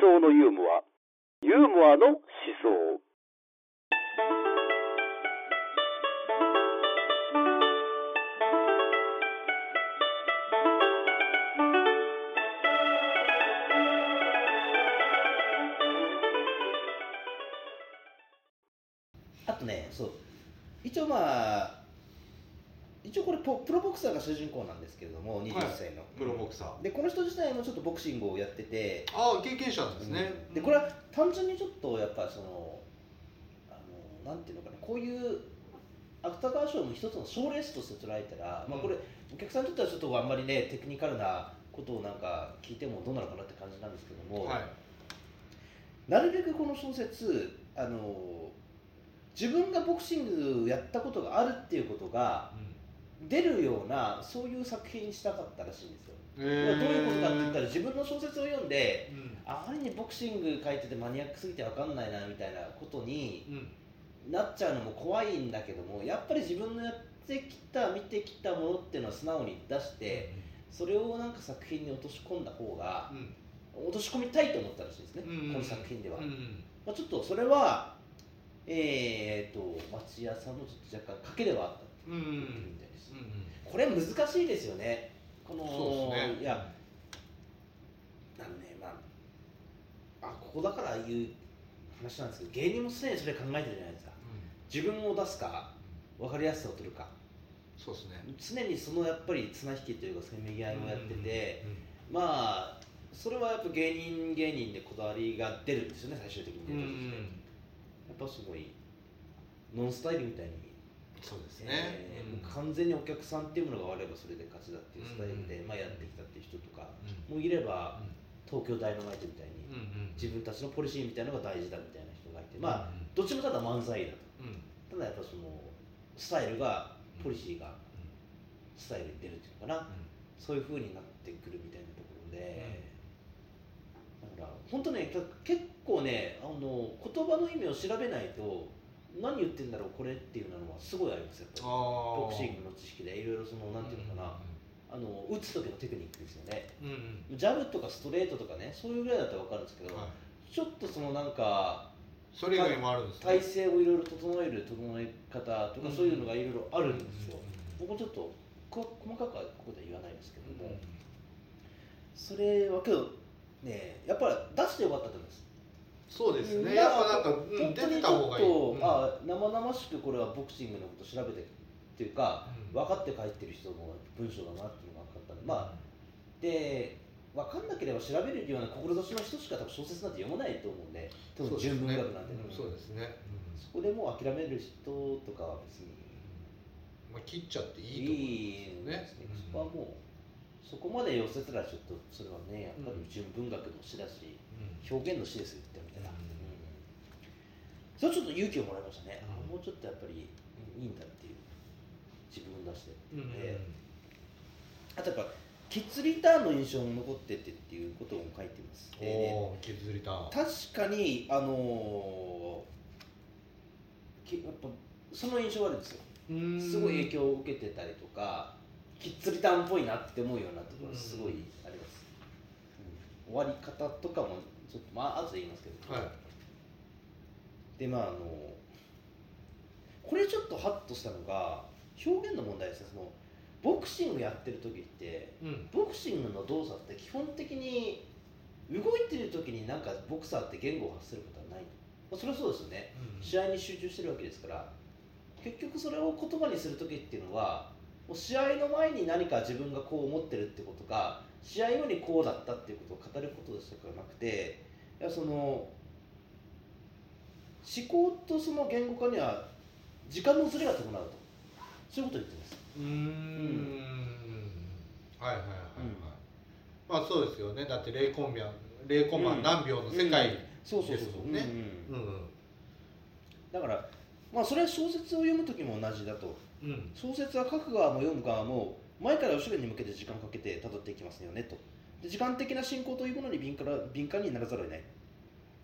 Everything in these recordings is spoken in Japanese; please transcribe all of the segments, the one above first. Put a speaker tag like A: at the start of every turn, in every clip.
A: 想のユーモア。ユーモアの思想。
B: あとねそう。一応まあ一応これポプロボクサーが主人公なんですけれども20歳の、
C: プロボクサー。
B: でこの人自体もちょっとボクシングをやってて。
C: ああ経験者なんですね、
B: でこれは単純にちょっとやっぱそのあのなんていうのかなこういう芥川賞の一つの賞レースとして捉えたら、まあ、これお客さんにとってはちょっとあんまりねテクニカルなことをなんか聞いてもどうなのかなって感じなんですけども、
C: はい。
B: なるべくこの小説あの自分がボクシングやったことがあるっていうことが出るようなそういう作品にしたかったらしいんですよ。
C: え
B: どういうことかって言ったら自分の小説を読んで
C: うん。
B: あまりにボクシング書いててマニアックすぎて分かんないなみたいなことに
C: うん。
B: なっちゃうのも怖いんだけどもやっぱり自分のやってきた見てきたものっていうのは素直に出してそれをなんか作品に落とし込んだ方が
C: うん。
B: 落とし込みたいと思ったらしいですね、
C: うん。
B: この作品では、
C: うんうん。
B: まあ、ちょっとそれはえー、と町屋さんのちょっと若干賭けではあった
C: うん。うん
B: これ難しいですよね。この
C: そうですね。
B: いやあのねまああここだから言う話なんですけど芸人もすでにそれ考えてるじゃないですか。自分を出すか分かりやすさを取るか。
C: そうですね。
B: 常にそのやっぱり綱引きというかせめぎ合いをやってて、まあそれはやっぱ芸人芸人でこだわりが出るんですよね最終的に。
C: うんうん。
B: やっぱすごいノンスタイルみたいに、
C: そうですね。
B: えーもう完全にお客さんっていうものがあればそれで勝ちだっていうスタイルで、
C: うん。
B: まあ、やってきたっていう人とか
C: うん。
B: もいれば、東京ダイナマイトみたいに、自分たちのポリシーみたいなのが大事だみたいな人がいてまあ
C: うん
B: どっちもただ漫才だと。
C: うん。
B: ただやっぱそのスタイルがポリシーがスタイルに出るっていうのかな、そういう風になってくるみたいなところで、だから本当ねか結構ねあの言葉の意味を調べないと何言ってんだろうこれっていうのはすごいありますやっぱり。ボ
C: ボ
B: クシングの知識でいろいろそのなんていうのかな、あの打つ時のテクニックですよね。
C: うんうん。
B: ジャブとかストレートとかねそういうぐらいだったら分かるんですけど、
C: はい。
B: ちょっとそのなんか
C: それ以外もあるんですね。
B: 体勢をいろいろ整える整え方とか
C: うん
B: そういうのがいろいろあるんですよ、
C: うん
B: 僕もちょっとこ細かくはここでは言わないですけども、
C: うん
B: それはけどねやっぱり出してよかったと思います
C: そうですね。
B: うん。
C: やっぱなんか、うん、
B: 本
C: 出てた方がいい、
B: と、
C: うん。
B: あ生々しくこれはボクシングのこと調べてっていうか、
C: うん。
B: 分かって書いてる人の文章だなっていうのが分かったんでまあで分かんなければ調べるような志の人しか多分小説なんて読まないと思うんで多分純文学なんてね
C: うんそうですね、
B: そこでもう諦める人とかは別に。
C: うんまあ、切っちゃっていいと思
B: いいんですね。
C: うん
B: そこはもうそこまで寄せたらちょっとそれはねやっぱり純文学の詩だし、
C: う、
B: 表現の詩ですよ。ってそれはちょっと勇気をもらいましたね、
C: うん。
B: もうちょっとやっぱりいいんだっていう自分を出して、
C: うんうん
B: えあとやっぱキッズリターンの印象も残っててっていうことを書いてますでね。
C: おお削りた
B: 確かにあのーきやっぱその印象はあるんですよ。すごい影響を受けてたりとかキッズリターンっぽいなって思うようなところすごいあります、うん。終わり方とかもちょっとまあ後で言いますけど、
C: はい
B: でまああのこれちょっとハッとしたのが表現の問題ですね。そのボクシングやってる時って
C: うん。
B: ボクシングの動作って基本的に動いてる時になんかボクサーって言語を発することはないまあそれはそうですよね。試合に集中してるわけですから。結局それを言葉にする時っていうのはもう試合の前に何か自分がこう思ってるってことか試合後にこうだったっていうことを語ることでしかなくていやその思考とその言語化には時間のずれが伴うと。そういうことを言ってます。
C: うーん。はいはいはいはい、まあそうですよね。だって0コンビ0コンマ何秒の世界
B: そうそうそうそう、
C: ですもんね。
B: うん。うん。
C: うん
B: だからまあそれは小説を読む時も同じだと。
C: うん。
B: 小説は書く側も読む側も前から後ろに向けて時間をかけて辿っていきますよねと。で時間的な進行というものに敏感敏感にならざるを得ない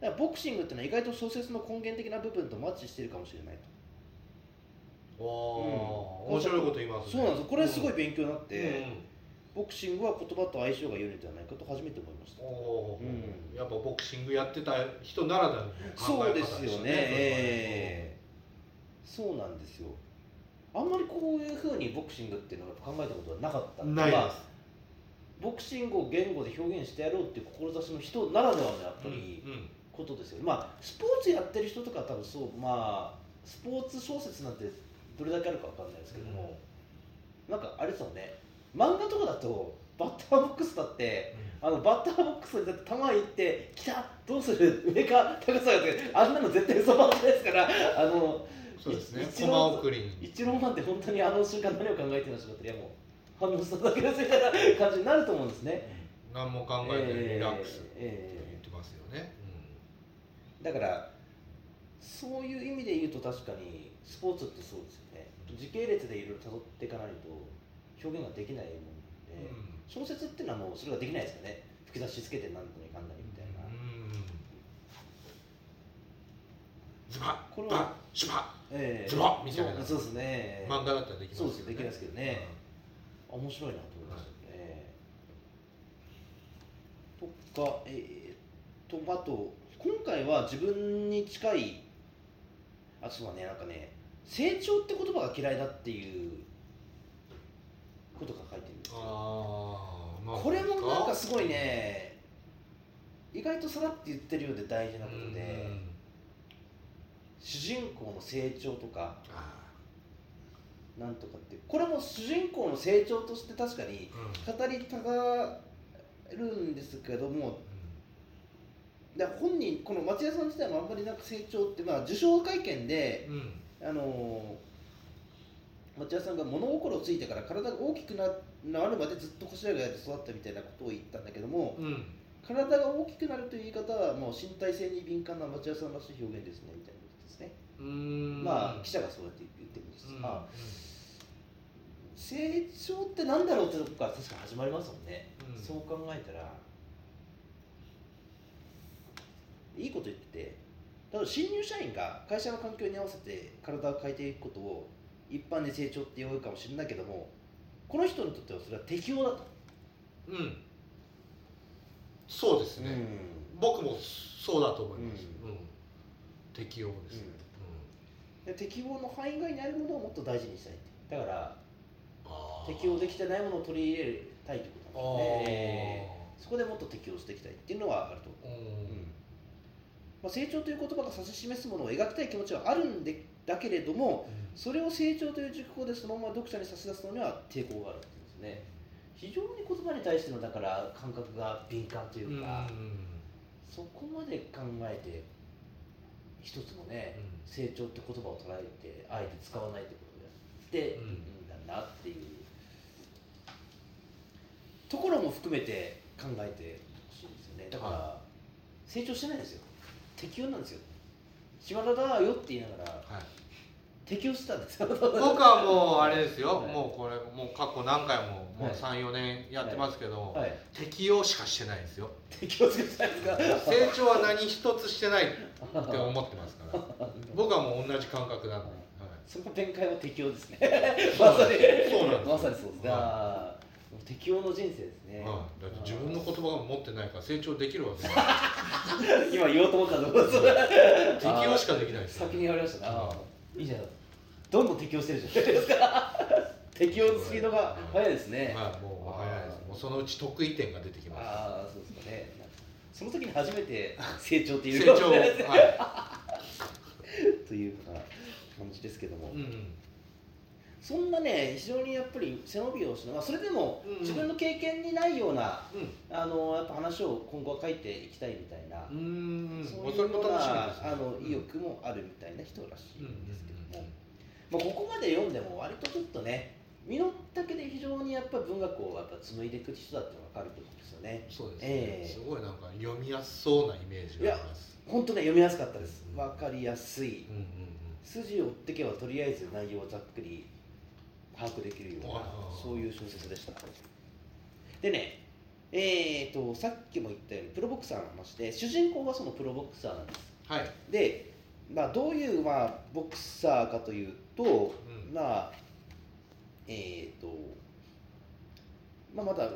B: だからボクシングっていうのは意外と小説の根源的な部分とマッチしているかもしれないと。
C: おー
B: うん。
C: 面白いこと言いますね。
B: そうなんです。よこれすごい勉強になって、
C: うん。
B: ボクシングは言葉と相性が良いのではないかと初めて思いました。うん。
C: やっぱボクシングやってた人ならではの考え方
B: そうですよね、ええそうなんですよ。あんまりこういうふうにボクシングっていうのを考えたことはなかった
C: ないです。
B: まあボクシングを言語で表現してやろうっていう志の人ならではのやっぱり
C: うんうん
B: ことですよね、まあスポーツやってる人とかは多分そうまあスポーツ小説なんてどれだけあるかわかんないですけども、なんかあれですもんね。漫画とかだとバッターボックスだってあのバッターボックスにだって球行って「来たどうする？上か高さが」ってあんなの絶対嘘ばっかですからあの
C: そうですね。
B: 一
C: 駒送りに。
B: 一郎なんて本当にあの瞬間何を考えてるのかっていやもう反応しただけですみたいな感じになると思うんですね。
C: 何も考えてリラックスって
B: ええ。
C: 言ってますよね、
B: だからそういう意味で言うと確かにスポーツってそうですよね。時系列でいろいろ辿っていかないと表現ができないもんで、
C: うん。
B: 小説っていうのはもうそれができないですよね。吹き出しつけて何とにかんだりみたいな、
C: うん。ズバ
B: これは
C: シュバ
B: ええ。
C: ズバッみたいな。
B: そうですね。
C: ッ漫画だったらできます
B: そうですできないですけどね、面白いなと思いましたね、とかえー、とあと今回は自分に近いあそうだねなんかね成長って言葉が嫌いだっていうことが書いてるんですよ。これもなんかすごいね意外とさらって言ってるようで大事なことで、
C: うん
B: 主人公の成長とか
C: あ
B: なんとかってこれも主人公の成長として確かに語りたがるんですけどもで本人この町屋さん自体もあんまりなんか成長ってまあ受賞会見で
C: うん。
B: あのー町屋さんが物心ついてから体が大きくななるまでずっとこしらえがやって育ったみたいなことを言ったんだけども
C: うん。うん
B: 体が大きくなるという言い方はもう身体性に敏感な町屋さんらしい表現ですねみたいなことですね、まあ記者がそうやって言ってるんです、
C: うん。
B: あ成長ってなんだろうってとこから確か始まりますもんね、
C: うん。
B: そう考えたらいいこと言ってて例えば新入社員が会社の環境に合わせて体を変えていくことを一般で成長って言うかもしれないけどもこの人にとってはそれは適応だと、
C: うん。そうですね、僕もそうだと思います、
B: う
C: うん。適応ですね、
B: で適応の範囲外にあるものをもっと大事にしたいって。だから適応できてないものを取り入れたいってことなんですね、
C: あ
B: そこでもっと適応していきたいっていうのはあると思う、
C: ー
B: うんまあ、成長という言葉が指し示すものを描きたい気持ちはあるんでだけれどもそれを成長という熟語でそのまま読者に差し出すのには抵抗があるんですね。非常に言葉に対してのだから感覚が敏感というか、そこまで考えて一つのね、成長って言葉を捉えてあえて使わないってことをやっていいんだなっていうところも含めて考えてほしいんですよね。だから、
C: は
B: 成長してないんですよ適応なんですよ。島田だよって言いながら
C: はい。
B: 適応してたんですよ。
C: 僕はもうあれですよ、
B: はい。
C: もうこれもう過去何回ももう
B: はい。
C: 34年やってますけど、
B: はい。
C: 適応しかしてないんですよ。
B: 適応してたんですか？
C: 成長は何一つしてないって思ってますから。僕はもう同じ感覚なんで、はい。
B: その展開は適応ですね。まさに
C: そうなんです。
B: まさに。そうです。ね、適応の人生ですね、
C: はい。だって自分の言葉が持ってないから成長できるわけない
B: 今言おうと思ったところです
C: 適応しかできないですよ
B: 先に言われました。ね、あ
C: は
B: ーいいじゃん。どんどん適応してるじゃないですか。適応のスピードが速いですね、
C: はい。もう早いです。もうそのうち得意点が出てきます。
B: ああそうですかね。その時に初めて 成長っていう
C: 成長
B: か
C: は
B: というような感じですけども、
C: い、うん
B: そんなね非常にやっぱり背伸びをしながらそれでも
C: うん。
B: 自分の経験にないような、
C: うん。
B: あのやっぱ話を今後は書いていきたいみたいな、
C: うんうん。
B: そういう
C: それも
B: ような
C: 楽しみですね。
B: あの意欲もあるみたいな人らしいんですけども、まあ、ここまで読んでも割とちょっとね身の丈で非常にやっぱ文学をやっぱ紡いでいく人だって分かると思うんですよね。
C: そうですね、
B: ええ。
C: すごいなんか読みやすそうなイメージがあります。
B: 本当ね読みやすかったです。
C: うん。
B: 分かりやすい。
C: うんうん
B: 筋を追ってけばとりあえず内容をざっくり把握できるようなそういう小説でした。でねえー、とさっきも言ったようにプロボクサーの話で主人公はそのプロボクサーなんです。
C: うんはい、
B: で、まあ、どういう、まあ、ボクサーかというと、
C: うん。
B: まあえー、とまあ、まだ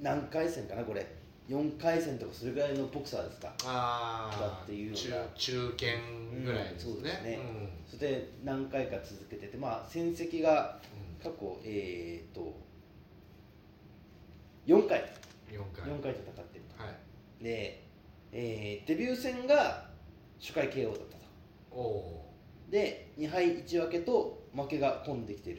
B: 何回戦かなこれ4回戦とかそれぐらいのボクサーですか？
C: ああ
B: だっていう
C: 中中堅ぐらいですね、
B: うんそうですね。
C: うん。
B: それで何回か続けててまあ戦績が過去えー、と4回。
C: 4回。
B: 4回戦ってる
C: はい。
B: とで、えーデビュー戦が初回 KO だったと。
C: おお
B: で2敗1分けと負けが込んできてる。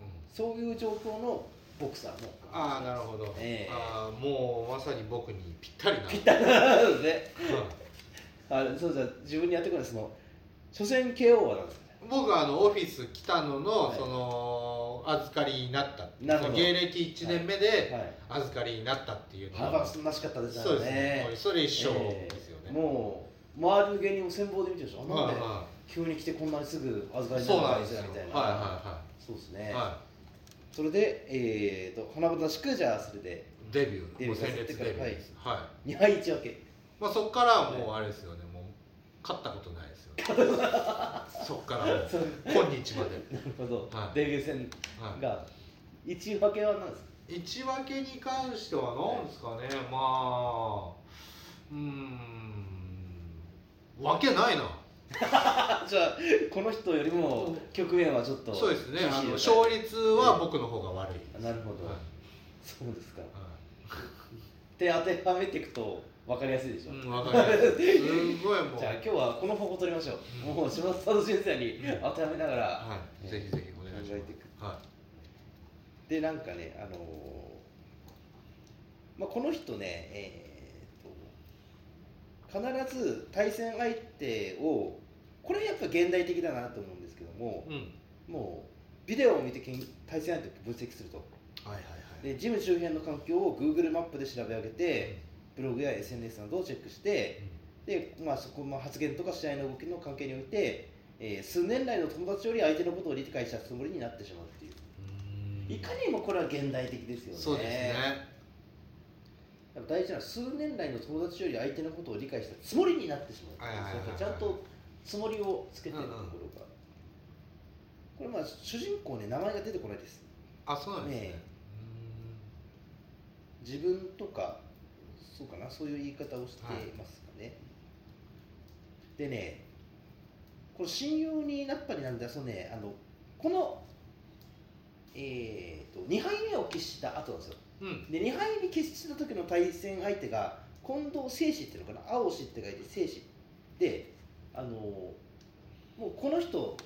C: ー、うん。
B: そういう状況のボクサーの
C: ああなるほど、
B: ええ。
C: ああもうまさに僕にぴったりな。
B: ぴったりなんですね。
C: はい
B: あそうじゃ自分にやってくるその初戦 KO はなんですかね。
C: 僕はあのオフィス来たのの、
B: はい。
C: その預かりになった。
B: なるほど。
C: 芸歴1年目で
B: はい。
C: 預かりになったっていうの
B: 花
C: は、
B: がらしかったです
C: そうですね。それ一緒ですよね、
B: えーもう周りの芸人を先方で見てるでしょ。なんで
C: は
B: 急に来てこんなにすぐ預か
C: いはい
B: りに
C: そうなんですよ。
B: みたいな
C: はいは
B: そうですね、
C: いはい、は
B: それでえー、と花々しくじゃあそれで
C: い、デビュー
B: デビュー
C: もう鮮烈デビューです。はい、
B: 2敗1分け。
C: まあ、そこからはもうあれですよね。もう勝ったことないですよね。そこから 今日まで、
B: なるほど、
C: はい。
B: デビュー戦
C: はい。
B: が1分けは何ですか？
C: 内訳に関しては何ですかね、まあうーん。わけないな。
B: あ じゃあこの人よりも局面はちょっと
C: そうですねあの勝率は僕の方が悪いです、
B: なるほど、
C: はい。
B: そうですか。
C: はい。
B: で当てはめていくと分かりやすいでしょ、
C: うん、わかりますすごいもう。
B: じゃあ今日はこの方法取りましょう、
C: うん。
B: もう島田佐先生に当てはめながら
C: はい、ぜひぜひお願いします。は
B: でなんかねあのーまあ、この人ねえーと必ず対戦相手をこれやっぱ現代的だなと思うんですけども
C: い、うん、
B: もうビデオを見て対戦相手を分析すると。
C: はいはいはい。
B: でジム周辺の環境を Google マップで調べ上げてブログや SNS などをチェックしてで、まあ、そこの発言とか試合の動きの関係において、えー数年来の友達より相手のことを理解したつもりになってしまうっていう。
C: うん。
B: いかにもこれは現代的ですよね。
C: そうですね
B: 大事なのは数年来の友達より相手のことを理解したつもりになってしまう、ちゃんとつもりをつけてるところが、これまあ主人公ね名前が出てこないです。
C: あそうなんですね。
B: ね自分とかそうかなそういう言い方をしてますかね、でねこの親友になったりなんだそうねあのこのえー、と2敗目を喫した後なんですよ
C: うん。うん
B: で2敗目喫した時の対戦相手が近藤誠志っていうのかな？青志って書いて誠志であのもうこの人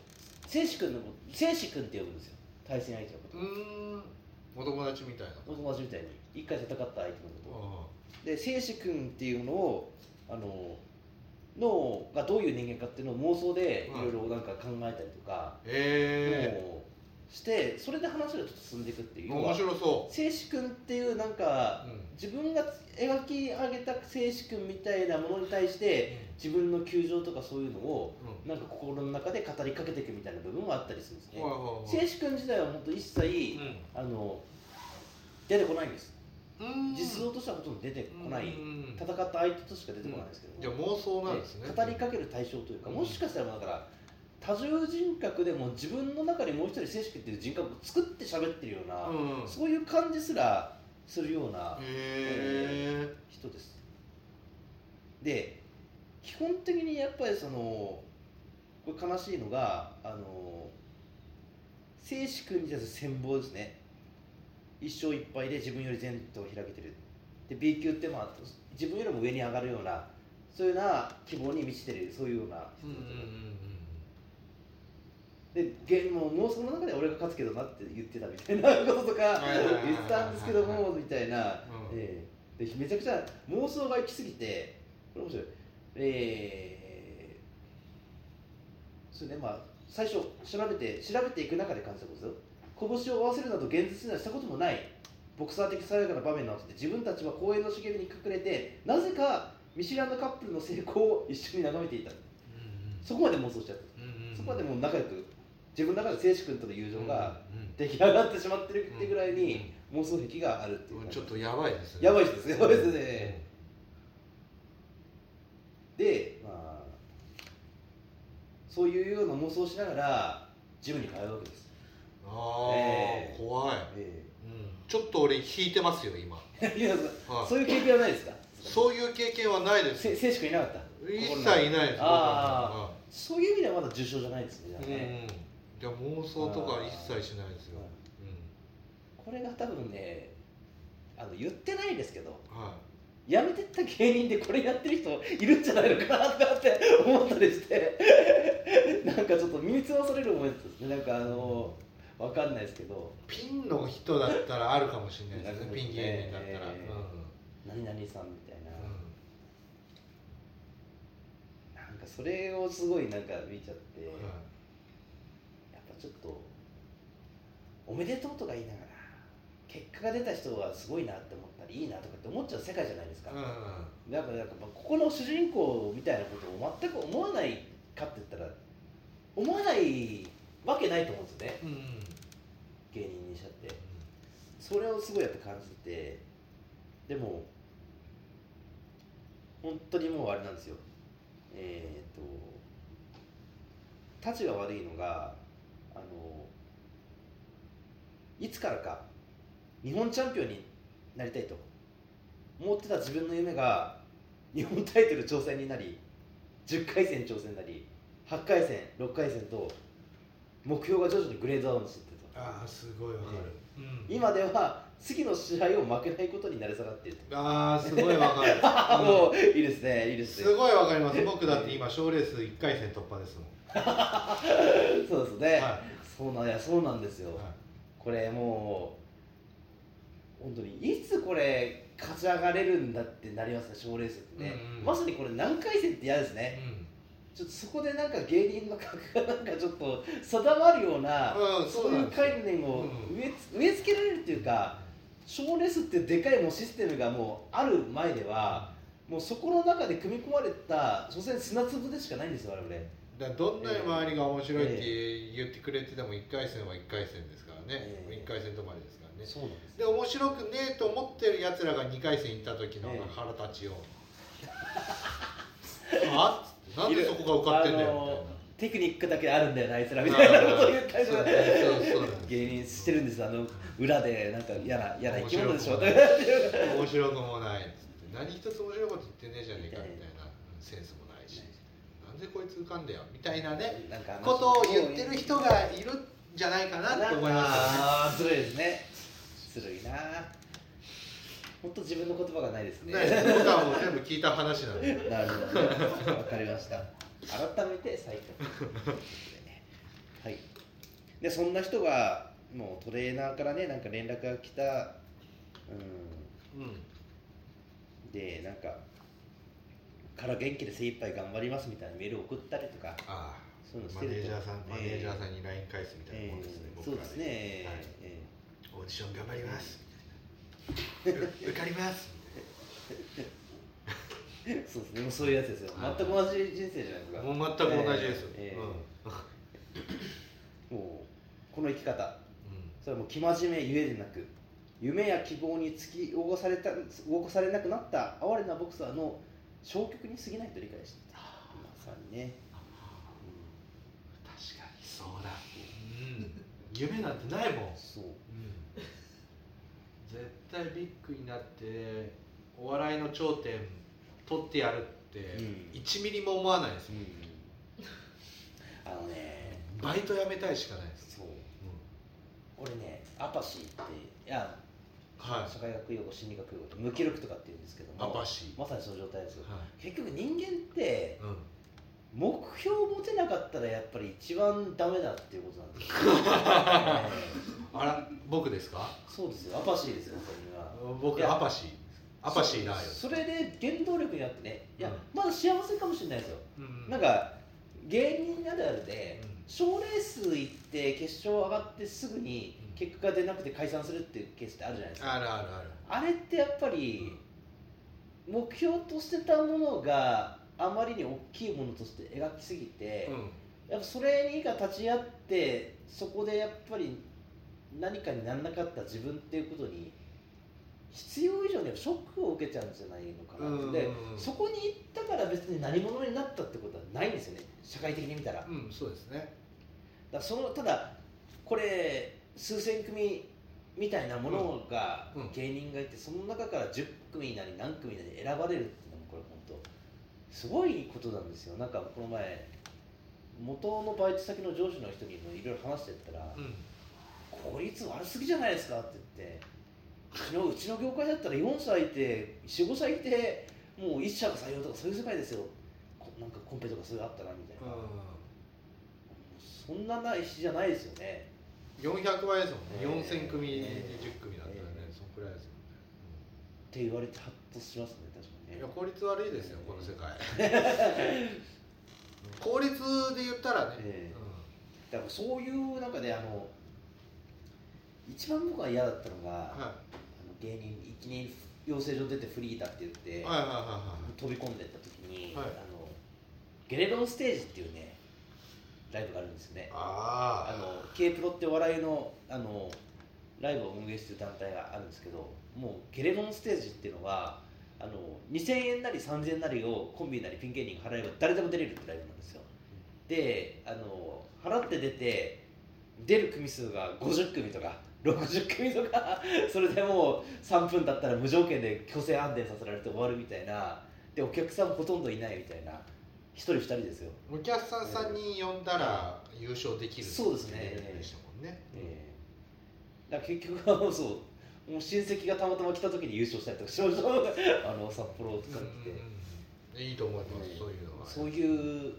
B: 誠志君のこと誠志君って呼ぶんですよ。対戦相手のこと。
C: うーん。お友達みたいな。
B: お友達みたいに。一回戦った相手のこと。
C: あ
B: で誠志君っていうのをあののがどういう人間かっていうのを妄想でい。ろいろなんか考えたりとか、うしてそれで話がちょっと進んでいくっていう。
C: え面白そ
B: 誠志君っていうなんか
C: う、うん。
B: 自分が描き上げた誠志君みたいなものに対して自分の球場とかそういうのを
C: うん。
B: なんか心の中で語りかけていくみたいな部分もあったりするんですね。
C: はいはいはい。
B: 誠志君自体は本当一切、あの出てこないんです。
C: うん。
B: 実像としてはほとんど出てこない、
C: うん
B: 戦った相手としか出てこないんですけど
C: じゃあ妄想なんですね。
B: 語りかける対象というか、
C: うん。
B: もしかしたらだから多重人格でも自分の中にもう一人聖子っていう人格を作って喋ってるような、
C: うん。
B: そういう感じすらするような
C: へえ
B: 人です。で基本的にやっぱりそのこれ悲しいのがあの聖子君に対する戦望ですね。一勝一敗で自分より前途を開けてる。で B 級ってまあ自分よりも上に上がるようなそういうような希望に満ちてるそういうような人
C: うんうん
B: でゲームも妄想の中で俺が勝つけどなって言ってたみたいなこととか言ってたんですけどもみたいな、
C: うん。
B: ええ。でめちゃくちゃ妄想が行き過ぎてこれ面白い。えー、それでまあ最初調べて調べていく中で感じたことですよ。拳を合わせるなど現実にはしたこともないボクサー的さやかな場面なので自分たちは公園の茂みに隠れてなぜか見知らぬカップルの成功を一緒に眺めていた。そこまで妄想しちゃった。
C: うんうんうん。
B: そこまでもう仲良く自分の中で誠志君との友情が
C: うん
B: 出来上がってしまってるってぐらいに妄想癖があるっていう。
C: ちょっとやばいですね。
B: やばいですやばいですね。でまあそういうような妄想をしながらジムに通うわけです、
C: ああ、
B: ええ。
C: 怖い。
B: ええ。
C: ちょっと俺引いてますよ今、
B: いや
C: はい。
B: そういう経験はないですか？
C: そういう経験はないです。
B: せ静粛いなかった？
C: 一切いないです。
B: あそういう意味ではまだ重症じゃないですねね、
C: うんいや妄想とか一切しないですよ、
B: これが多分ねあの言ってないですけど
C: うんは
B: 辞めてった芸人でこれやってる人いるんじゃないのかなとかって思ったりして なんかちょっと身につまされる思いですね。なんかあのわかんないですけど。
C: い、ピンの人だったらあるかもしれないですねピン芸人だったら、
B: え何々さんみたいな、
C: うん。うん
B: なんかそれをすごいなんか見ちゃって、ちょっとおめでとうとか言いながら結果が出た人はすごいなって思ったりいいなとかって思っちゃう世界じゃないですか、
C: うん。うん
B: だからなんかまあここの主人公みたいなことを全く思わないかって言ったら思わないわけないと思うんですよね。
C: うん。うん
B: 芸人にしちゃって。それをすごいやっぱ感じて。でも本当にもうあれなんですよ。えっ、とたちが悪いのがあのいつからか日本チャンピオンになりたいと思ってた自分の夢が日本タイトル挑戦になり10回戦挑戦になり8回戦6回戦と目標が徐々にグレードダウンしていってと。
C: ああすごいわかる、うん。
B: 今では次の試合を負けないことになり下がっていると
C: ああすごいわかる、
B: もういいですねいいですね。
C: すごいわかります。僕だって今賞レース1回戦突破ですもん、
B: そうですね、
C: は
B: そうなんいやそうなんですよ、
C: いはい。
B: これもう本当にいつこれ勝ち上がれるんだってなりますね賞レースってね、
C: うんうん。
B: まさにこれ何回戦って嫌ですね、
C: うん。
B: ちょっとそこでなんか芸人の格がなんかちょっと定まるような、
C: うん
B: そいうん
C: そう
B: 概念を
C: うん
B: 植えつ植え付けられるっていうか賞レースってでかいもうシステムがもうある前ではもうそこの中で組み込まれた所詮砂粒でしかないんですよ我々。
C: どんなに周りが面白いって言ってくれてても1回戦は1回戦ですからね、
B: ええ。
C: 1回戦止まりですからね。
B: そうなんです
C: で面白くねえと思ってるやつらが2回戦行った時の
B: ええ。
C: 腹立ちを、あっつってなんでそこが受かってんだよみたいな
B: テクニックだけあるんだよなあいつらみたいなことを言ったりとか芸人してるんですあの裏でなんか嫌な嫌な生き物でしょ
C: 面白くもないっつって何一つ面白いこと言ってねえじゃねえかみたいなセンスもないしなんでこいつ浮かんだよみたいなね。ことを言ってる人がいるんじゃないかなと思い。ます
B: ああずるいですね。ずるいな本当自分の言葉がないですね。
C: 僕はもう全部聞いた話なんで。
B: なるほど。ねわかりました改めて最高はい。でそんな人がもうトレーナーからねなんか連絡が来たうん。
C: うん。
B: でなんかから元気で精一杯頑張りますみたいなメールを送ったりとか
C: あ
B: そう
C: マネージャーさん、マネージャーさ
B: ん
C: んに LINE 返すみたいなもんですね、僕ら
B: そうですね、
C: はい。
B: え
C: オーディション頑張ります。受かります。
B: えそうですね。そういうやつですよ。
C: はい
B: 全く同じ人生じゃないですか。
C: もう全く同じです、
B: ええ
C: うん。
B: もうこの生き方。
C: う
B: それはもう生真面目ゆえでなく夢や希望に突き動かされた動かされなくなった哀れなボクサーの消極に過ぎないと理解していた。まさにね、
C: ん、確かにそうだ、うん、夢なんてないもん、
B: そう。
C: 絶対ビッグになってお笑いの頂点取ってやるって
B: うん。
C: 1ミリも思わないです。
B: うん。
C: よ、
B: あのね
C: バイト辞めたいしかないです、
B: そう。
C: うん。
B: 俺ねアパシーっていや
C: はい。
B: 社会学用語心理学用語って無気力とかって言うんですけども
C: アパシー。
B: まさにその状態ですよ。
C: は
B: 結局人間って
C: い、うん。
B: 目標を持てなかったらやっぱり一番ダメだっていうことなんですよ、え
C: あら僕ですか？
B: えそうですよ。アパシーですよそれは。
C: 僕アパシーアパシーだよ。
B: そそれで原動力になってねいや、
C: うん
B: まだ幸せかもしれないですよ、
C: うん。
B: なんか芸人あるあるで
C: うん。
B: 賞、レース行って決勝上がってすぐに
C: うん。
B: 結果が出なくて解散するっていうケースってあるじゃないですか。
C: あるあるある。
B: あれってやっぱり目標としてたものがあまりに大きいものとして描きすぎて、
C: うん。
B: やっぱそれにが立ち会ってそこでやっぱり何かにならなかった自分っていうことに必要以上にショックを受けちゃうんじゃないのかなって、そこに行ったから別に何者になったってことはないんですよね。社会的に見たら。
C: うんそうですね。
B: らそのただこれ数千組みたいなものが芸人がいてその中から10組なり何組なり選ばれるっていうのもこれ本当すごいことなんですよ。なんかこの前元のバイト先の上司の人にもいろいろ話してったら
C: うん「
B: 効率悪すぎじゃないですか」って言ってうちの業界だったら4歳いて45歳いてもう1社が採用とかそういう世界ですよ。こなんかコンペとかそういうのあったなみたいな、そんなないしじゃないですよね。
C: 400倍ですもんね、
B: えー。
C: 4000組で
B: えー
C: 10組だったらね、
B: えー。
C: そんくらいですよね、
B: って言われてハッとしますね確かにね。
C: うんいや効率悪いですよこの世界。効率で言ったらね、
B: えだからそういう中であの一番僕が嫌だったのが、
C: うんは
B: あの芸人いきなり養成所出てフリーだって言って、
C: い、はいはいはいは
B: 飛び込んでった時に、
C: はい。
B: あのゲレロンステージっていうねライブがあるんですよね。
C: いあ
B: あの K プロってお笑いのあのライブを運営してる団体があるんですけどもうゲレロンステージっていうのはあの2000円なり3000円なりをコンビなりピン芸人が払えば誰でも出れるってライブなんですよ。であの払って出て出る組数が50組とか60組とかそれでもう3分だったら無条件で強制安定させられて終わるみたいな。でお客さんもほとんどいないみたいな。1人2人ですよ。
C: お客さん3人呼んだら優勝できる
B: そうですね
C: でしたもんね、
B: ええ。だから結局はもうそう。もう親戚がたまたま来た時に優勝したりとかしましたあの札幌とかって、
C: うんいいと思います、
B: ええ。
C: そういうのは
B: そういう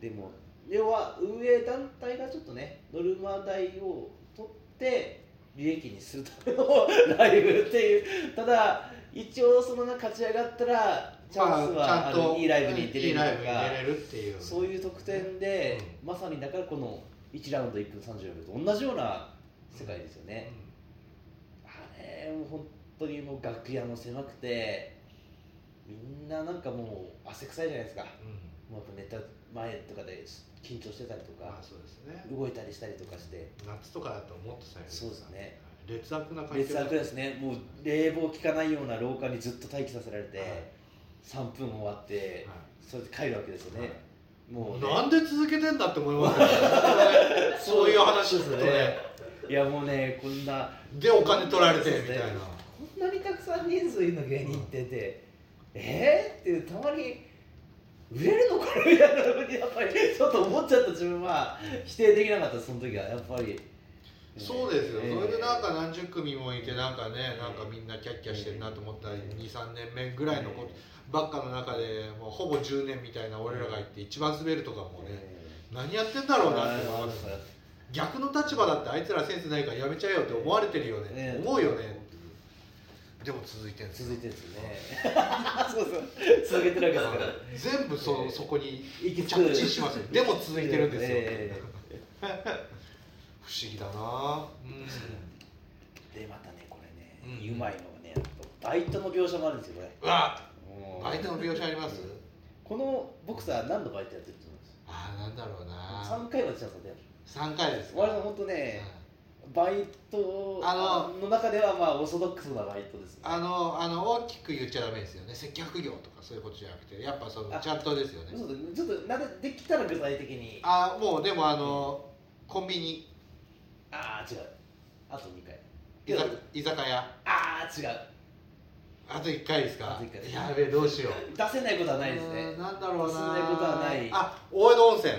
B: でも要は運営団体がちょっとねノルマ代を取って利益にするためのライブっていう。ただ一応そのな勝ち上がったらチャンスは、
C: まあ、ちゃんと
B: あのいいライブに出れるとか
C: 出れるっていう。
B: そういう特典で、まさにだからこの1ラウンド1分34秒と同じような世界ですよね、あれもう本当にもう楽屋も狭くてみんななんかもう汗臭いじゃないですか。
C: うんうん。
B: もうやっぱネタ前とかで緊張してたりとか。
C: まあそうですね
B: 動いたりしたりとかして。
C: 夏とかだともっと最悪
B: そうですね。
C: 劣悪な環境
B: 劣悪ですね。もう冷房効かないような廊下にずっと待機させられて、
C: はい。
B: 3分終わって
C: は
B: それで帰るわけですよね、もうね。
C: なんで続けてんだって思いますよね。そう。いう話
B: ですね。いやもうねこんな。
C: でお金取られてみたいな。
B: こんなにたくさん人数いるの芸人ってて、えー、っていうたまに売れるのかなみたいなふうにやっぱりちょっと思っちゃった自分は否定できなかったその時はやっぱり。
C: そうですよ、
B: えー。
C: それでなんか何十組もいてなんかねなんかみんなキャッキャしてるなと思ったら23年目ぐらいのことばっかの中でもうほぼ10年みたいな俺らがいて一番滑るとかもね
B: え
C: 何やってんだろうなって
B: ー
C: 思います。逆の立場だってあいつらセンスないからやめちゃえよって思われてるよね。
B: ね
C: 思うよねでも続いてるんですよ。
B: 続いてるんですよね。そうそう。続けてるわけですから。
C: 全部そそこに
B: 着
C: 地しますよ。でも続いてるんですよ、
B: え
C: 不思議だな。うん。
B: ーでまたねこれね、
C: うん。
B: うまいのがねバイトの描写もあるんですよこれ。
C: うわバイトの描写あります？
B: このボクサー何のバイトやってると思います？
C: ああなんだろうな。
B: 3回はチャンスだよ
C: 3回です
B: 我々本当ね、バイト
C: あの
B: の中ではまあオーソドックスなバイトですね。
C: あのあの大きく言っちゃダメですよね。接客業とかそういうことじゃなくて。やっぱその
B: あ
C: ちゃんとですよね。
B: そうだちょっとなでできたら具体的に？
C: あもうでもあのコンビニ。
B: ああ違う。あと2回。
C: 居酒居酒屋。
B: ああ違う。
C: あと1回ですか？
B: あと一回です。
C: やべえどうしよう。
B: 出せないことはないです
C: う
B: ね
C: なんだろうな
B: 出せないことはない。
C: あ大江戸温泉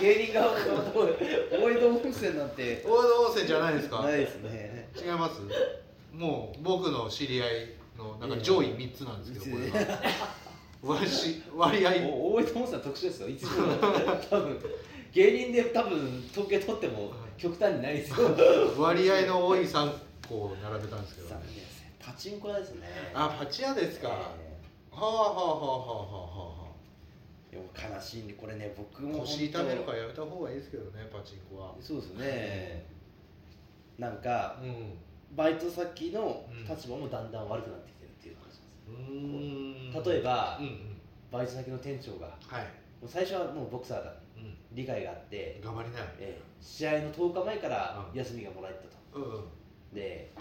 B: 芸人側の大江戸温泉なんて。
C: 大江戸温泉じゃないですか？
B: ないですね。
C: 違います？もう僕の知り合いのなんか上位3つなんですけどこれは。割し割合。
B: お大江戸温泉は特殊ですよ一部の 多分。芸人で多分統計取っても極端にないですよ。
C: 割合の多い3個を並べたんですけど
B: ね。パチンコ屋ですね。
C: あパチ屋ですか、は
B: え。
C: あはあはあはあはあは
B: ーでも悲しいんでこれね僕
C: あ
B: も
C: 腰痛めるからやめた方がいいですけどねパチンコは。
B: そうですね。なんか
C: うん。
B: バイト先の立場もだんだん悪くなってきてるっていう話なんです。
C: うーん。
B: 例えば
C: うんうん。
B: バイト先の店長が
C: はい、
B: もう最初はもうボクサーだ
C: うん、
B: 理解があって、
C: 頑張りなよ。
B: えー試合の10日前から
C: うん。
B: 休みがもらえたと、
C: うんうん。
B: で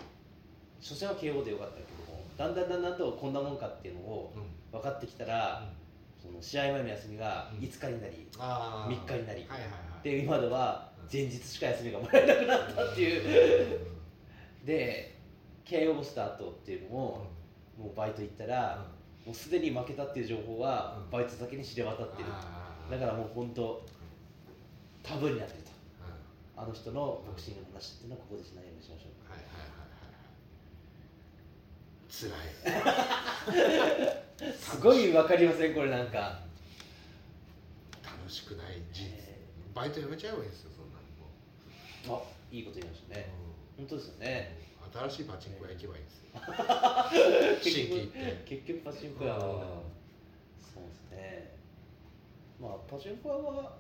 B: 初戦は慶応でよかったけどもだんだんだんだんとこんなもんかっていうのを
C: うん。
B: 分かってきたら、その試合前の休みが
C: うん。
B: 5日になり、
C: あー。
B: 3日になり。で今では前日しか休みがもらえなくなったっていう。で KO をした後っていうのも、もうバイト行ったら、もうすでに負けたっていう情報は
C: うん。
B: バイト先に知れ渡ってる、だからもう本当タブーになってると。
C: うん。
B: あの人のボクシングの話っていうのはここでしないようにしましょう。
C: はいはい。はい
B: すごい。わかりませんこれなんか
C: 楽しくない人生。
B: え
C: バイト辞めちゃえばいいんですよそんなのも
B: あいいこと言いました
C: う
B: ね本当ですよね。
C: うん新しいパチンコ屋行けばいいんですよ。新規行って。
B: 結局パチンコ屋は。
C: うん。
B: そうですね。まあパチンコ屋は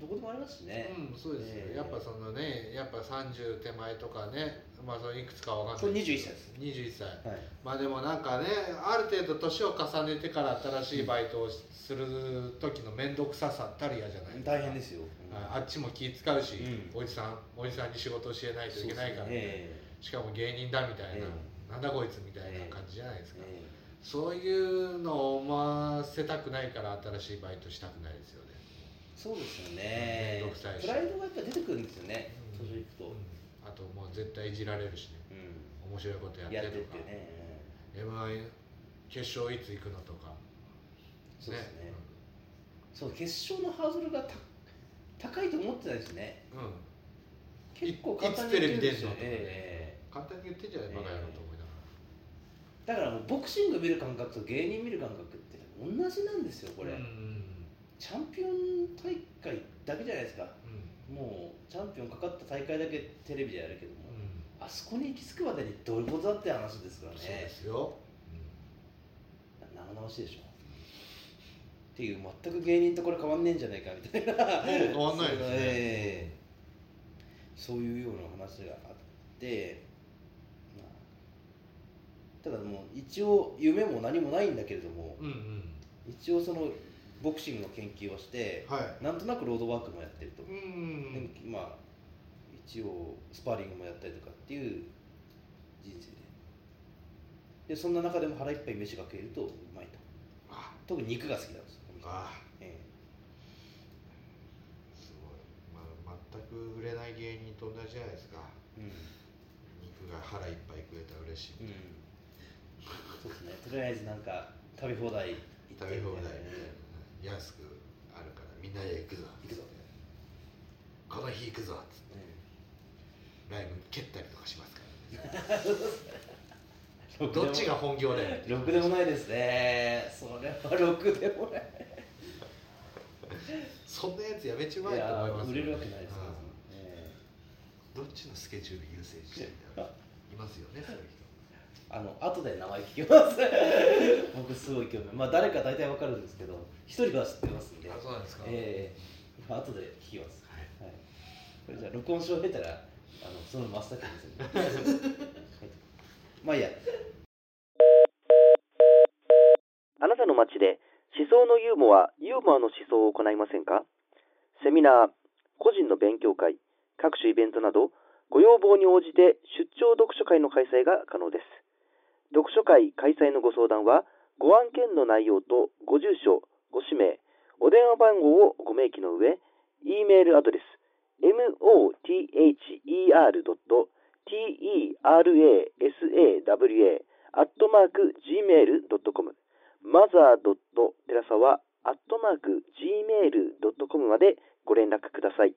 B: どこでもありますしね、
C: うん、そうですよ、
B: ええ
C: やっぱそのねやっぱ30手前とかねまあそのいくつかわかん
B: 21
C: ないけど。
B: 歳です。
C: 21歳。
B: はい。
C: まあでもなんかねある程度年を重ねてから新しいバイトをする時の面倒くささたるやじゃないですか。
B: 大変ですよ、
C: はい。あっちも気使うし、
B: うん。
C: おじさんおじさんに仕事教えないといけないから、
B: ね。え
C: しかも芸人だみたいな、
B: え
C: なんだこいつみたいな感じじゃないですか、
B: ええ。
C: そういうのを思わせたくないから新しいバイトしたくないですよね。
B: そうですよね。
C: めん。どくさいし。
B: プライドがやっぱ出てくるんですよね。
C: うん。
B: 年いくと、
C: うんあともう絶対いじられるしね。
B: うん。
C: 面白いことやってとか。
B: ね。
C: m 1決勝いつ行くのとか。
B: そうですね。そう決勝のハードルがた高いと思ってないですね。
C: うん、うん、
B: 結構
C: い
B: 簡単に言ってるんですよ
C: ね。
B: え
C: 簡単に言ってんじゃないバカ野郎と思いなが
B: えだからボクシング見る感覚と芸人見る感覚って同じなんですよこ
C: ら
B: れ、
C: うん。
B: チャンピオン大会だけじゃないですか。
C: うん
B: もうチャンピオンかかった大会だけテレビでやるけども、
C: うん。
B: あそこに行き着くまでにどういうことだって話ですから
C: そうで
B: ね
C: すよ、
B: 生々しいでしょ。っていう全く芸人とこれ変わんねえんじゃないかみたいな。
C: 変わんないですね。
B: そうええそういうような話があって、まあ、ただもう一応夢も何もないんだけれども
C: うん、うんうん。
B: 一応そのボクシングの研究をして
C: はい。
B: なんとなくロードワークもやってると、
C: うん。うん
B: でまあ一応スパーリングもやったりとかっていう人生で。でそんな中でも腹いっぱい飯が食えるとうまいと。
C: あ。
B: 特に肉が好きなんですよ
C: あ
B: え
C: すごい、まあ、全く売れない芸人と同じじゃないですか。
B: えうん。
C: 肉が腹いっぱい食えたら嬉しい、
B: うん。そうですね。とりあえずなんか食べ放題行って
C: 食べ放題
B: みたいなね
C: 安くあるからみんなで行くぞ
B: 行くぞ
C: この日行くぞっつって。
B: う
C: ライブ蹴ったりとかしますからね。
B: ん
C: どっちが本業だよ
B: ろくでもないですねそれはろくでもない
C: そんなやつやめちまえと思います
B: 売れるわけないです
C: どっちのスケジュール優先してみたいないますよねそういう人。
B: えあの後で名前聞きます。僕すごい興味まあ誰か大体わかるんですけど一人は知ってますんで。
C: あそうなんですか。
B: ええ後で聞きます。
C: はい。
B: はい、これじゃあ録音し終えたらあのその真っ先にですね。まあいいや。
A: あなたの街で思想のユーモア、ユーモアの思想を行いませんか？セミナー、個人の勉強会、各種イベントなど、ご要望に応じて出張読書会の開催が可能です。読書会開催のご相談は、ご案件の内容とご住所、ご氏名、お電話番号をご明記の上、e メールアドレス、mother.terasawa アットマーク gmail.com マザーテラサワアットマーク gmail.com までご連絡ください。